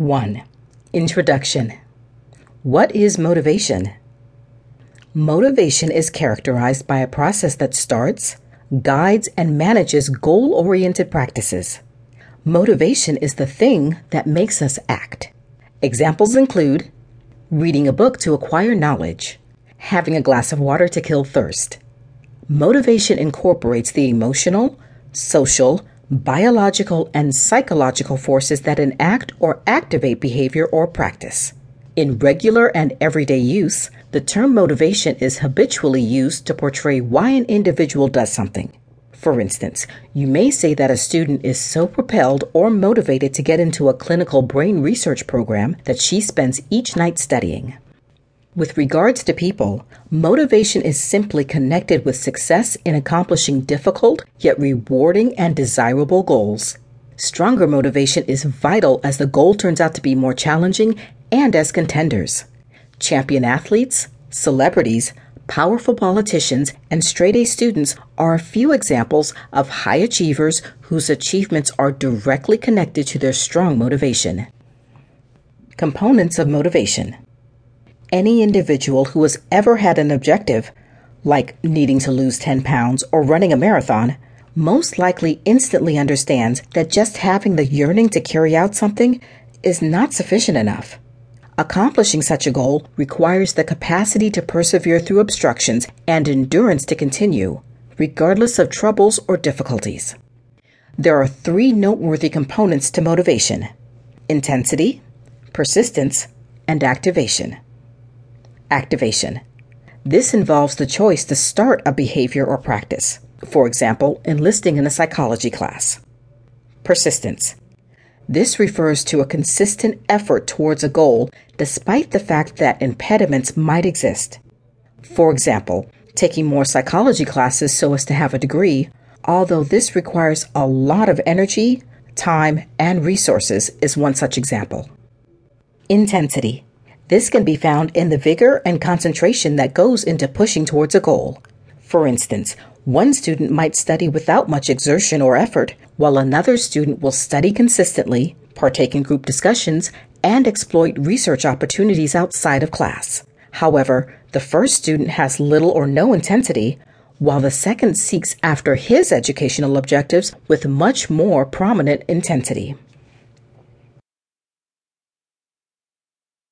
1. Introduction What is motivation? Motivation is characterized by a process that starts, guides, and manages goal oriented practices. Motivation is the thing that makes us act. Examples include reading a book to acquire knowledge, having a glass of water to kill thirst. Motivation incorporates the emotional, social, biological, and psychological forces that enact or activate behavior or practice. In regular and everyday use, the term motivation is habitually used to portray why an individual does something. For instance, you may say that a student is so propelled or motivated to get into a clinical brain research program that she spends each night studying. With regards to people, motivation is simply connected with success in accomplishing difficult yet rewarding and desirable goals. Stronger motivation is vital as the goal turns out to be more challenging and as contenders. Champion athletes, celebrities, powerful politicians, and straight A students are a few examples of high achievers whose achievements are directly connected to their strong motivation. Components of motivation any individual who has ever had an objective, like needing to lose 10 pounds or running a marathon, most likely instantly understands that just having the yearning to carry out something is not sufficient enough. Accomplishing such a goal requires the capacity to persevere through obstructions and endurance to continue, regardless of troubles or difficulties. There are three noteworthy components to motivation intensity, persistence, and activation. Activation. This involves the choice to start a behavior or practice, for example, enlisting in a psychology class. Persistence. This refers to a consistent effort towards a goal despite the fact that impediments might exist. For example, taking more psychology classes so as to have a degree, although this requires a lot of energy, time, and resources, is one such example. Intensity. This can be found in the vigor and concentration that goes into pushing towards a goal. For instance, one student might study without much exertion or effort, while another student will study consistently, partake in group discussions, and exploit research opportunities outside of class. However, the first student has little or no intensity, while the second seeks after his educational objectives with much more prominent intensity.